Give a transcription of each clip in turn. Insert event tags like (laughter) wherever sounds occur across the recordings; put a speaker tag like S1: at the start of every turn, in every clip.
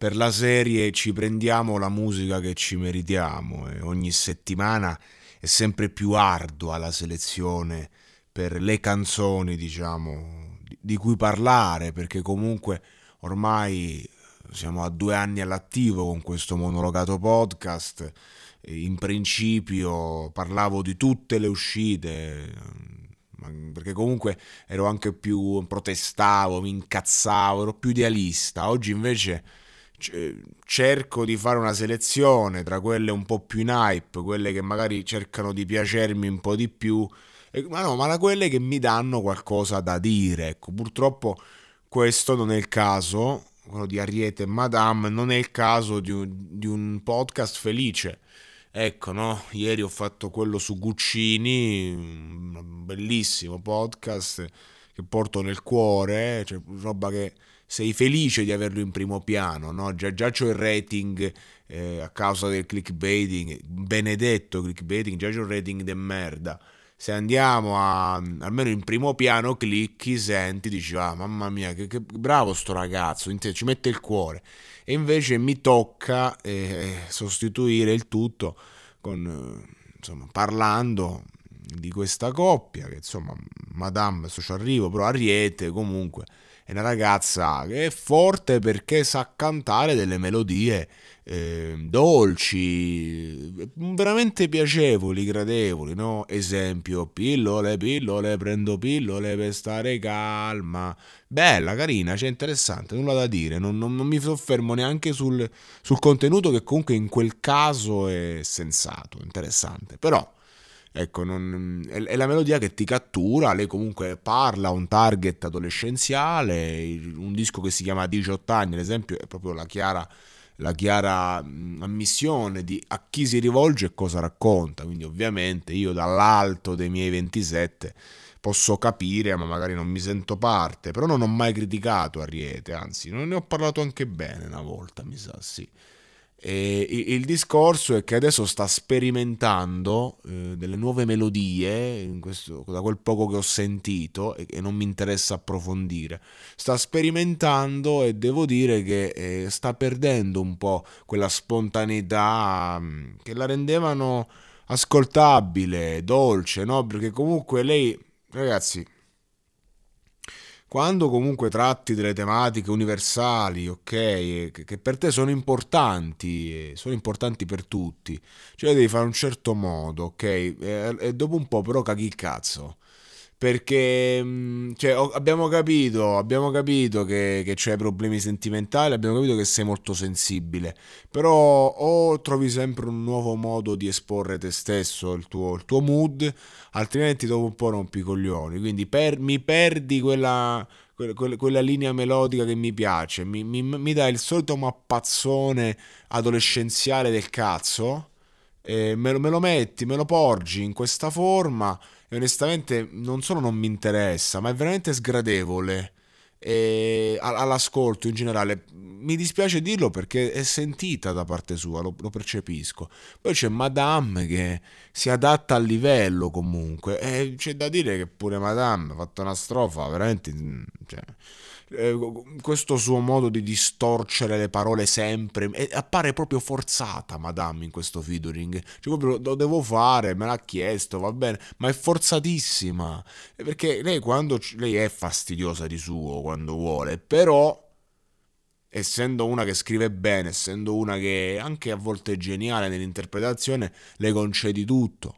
S1: Per la serie ci prendiamo la musica che ci meritiamo e ogni settimana è sempre più ardua la selezione per le canzoni, diciamo, di cui parlare, perché comunque ormai siamo a due anni all'attivo con questo monologato podcast. In principio parlavo di tutte le uscite, perché comunque ero anche più protestavo, mi incazzavo, ero più idealista. Oggi invece cerco di fare una selezione tra quelle un po' più in hype, quelle che magari cercano di piacermi un po' di più, ma no, ma da quelle che mi danno qualcosa da dire. Ecco, purtroppo questo non è il caso, quello di Ariete e Madame, non è il caso di un, di un podcast felice. Ecco, no? Ieri ho fatto quello su Guccini, un bellissimo podcast che porto nel cuore, cioè roba che sei felice di averlo in primo piano, no? già, già c'ho il rating eh, a causa del clickbaiting, benedetto clickbaiting, già c'ho il rating de merda. Se andiamo a, almeno in primo piano, clicchi, senti, dici, ah mamma mia, che, che bravo sto ragazzo, ci mette il cuore. E invece mi tocca eh, sostituire il tutto con, eh, insomma, parlando di questa coppia, che insomma, Madame, so ci arrivo, però Ariete comunque è una ragazza che è forte perché sa cantare delle melodie eh, dolci, veramente piacevoli, gradevoli, no? Esempio, pillole, pillole, prendo pillole per stare calma. Bella, carina, cioè interessante, nulla da dire, non, non, non mi soffermo neanche sul, sul contenuto che comunque in quel caso è sensato, interessante, però Ecco, non, è, è, la melodia che ti cattura, lei comunque parla a un target adolescenziale, un disco che si chiama 18 anni, ad esempio, è proprio la chiara, la chiara ammissione di a chi si rivolge e cosa racconta, quindi ovviamente io dall'alto dei miei 27 posso capire, ma magari non mi sento parte, però non ho mai criticato Ariete, anzi, non ne ho parlato anche bene una volta, mi sa, sì. E il discorso è che adesso sta sperimentando eh, delle nuove melodie, questo, da quel poco che ho sentito e, non mi interessa approfondire. Sta sperimentando e devo dire che eh, sta perdendo un po' quella spontaneità mm, che la rendevano ascoltabile, dolce, no? Perché comunque lei, ragazzi, quando comunque tratti delle tematiche universali, ok, che per te sono importanti, sono importanti per tutti, cioè devi fare un certo modo, ok, e, dopo un po' però caghi il cazzo perché mm, cioè, abbiamo capito, abbiamo capito che, che c'hai problemi sentimentali, abbiamo capito che sei molto sensibile, però o trovi sempre un nuovo modo di esporre te stesso, il tuo, il tuo mood, altrimenti dopo un po' rompi i coglioni, quindi per, mi perdi quella, quella, linea melodica che mi piace, mi, mi, mi dai il solito mappazzone adolescenziale del cazzo, me lo, me lo metti, me lo porgi in questa forma e onestamente non solo non mi interessa, ma è veramente sgradevole e all'ascolto in generale. Mi dispiace dirlo perché è sentita da parte sua, lo, lo, percepisco. Poi c'è Madame che si adatta al livello comunque e c'è da dire che pure Madame ha fatto una strofa veramente... Cioè, eh, questo suo modo di distorcere le parole sempre, e appare proprio forzata Madame in questo featuring, cioè proprio lo devo fare, me l'ha chiesto, va bene, ma è forzatissima, perché lei quando, lei è fastidiosa di suo quando vuole, però essendo una che scrive bene, essendo una che anche a volte è geniale nell'interpretazione, le concedi tutto.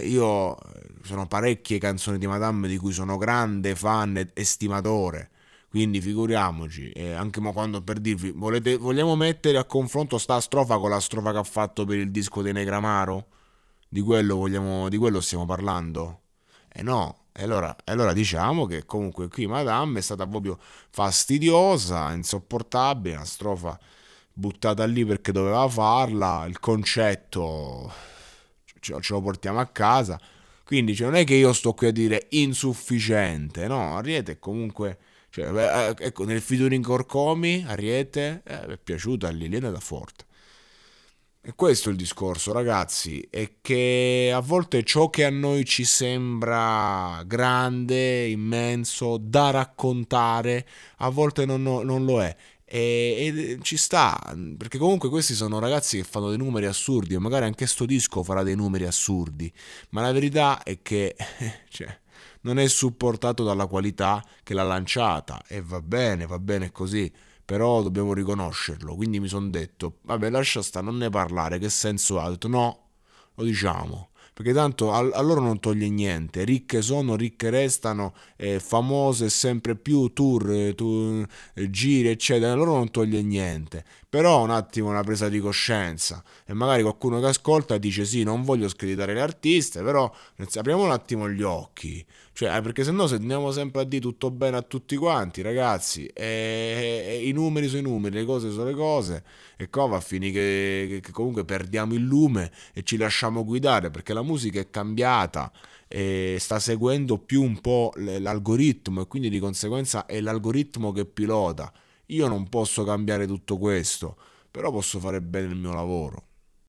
S1: Io sono parecchie canzoni di Madame di cui sono grande fan e estimatore. Quindi figuriamoci, e anche quando per dirvi, volete, vogliamo mettere a confronto sta strofa con la strofa che ha fatto per il disco di Negramaro? Di quello, vogliamo, di quello stiamo parlando? Eh no, e allora, allora, diciamo che comunque qui Madame è stata proprio fastidiosa, insopportabile, una strofa buttata lì perché doveva farla, il concetto ce, lo portiamo a casa. Quindi cioè, non è che io sto qui a dire insufficiente, no, Ariete è comunque... Cioè, eh, ecco, nel featuring Corcomi, Ariete, eh, è piaciuta a Liliana da forte. E questo è il discorso, ragazzi, è che a volte ciò che a noi ci sembra grande, immenso, da raccontare, a volte non, non lo è. E, e, ci sta, perché comunque questi sono ragazzi che fanno dei numeri assurdi, e magari anche sto disco farà dei numeri assurdi, ma la verità è che (laughs) cioè, non è supportato dalla qualità che l'ha lanciata, e va bene, va bene così però dobbiamo riconoscerlo. Quindi mi sono detto, vabbè, lascia sta, non ne parlare, che senso ha? Detto, no, lo diciamo. Perché tanto a, loro non toglie niente, ricche sono, ricche restano, eh, famose sempre più, tour, tour eh, giri, eccetera, a loro non toglie niente. Però un attimo una presa di coscienza e magari qualcuno che ascolta dice sì, non voglio screditare le artiste, però apriamo un attimo gli occhi. Cioè, eh, perché se no se andiamo sempre a dire tutto bene a tutti quanti, ragazzi, e, e, i numeri sono i numeri, le cose sono le cose, e qua va a finire che, che, comunque perdiamo il lume e ci lasciamo guidare, perché la musica è cambiata e sta seguendo più un po' l'algoritmo e quindi di conseguenza è l'algoritmo che pilota. Io non posso cambiare tutto questo, però posso fare bene il mio lavoro.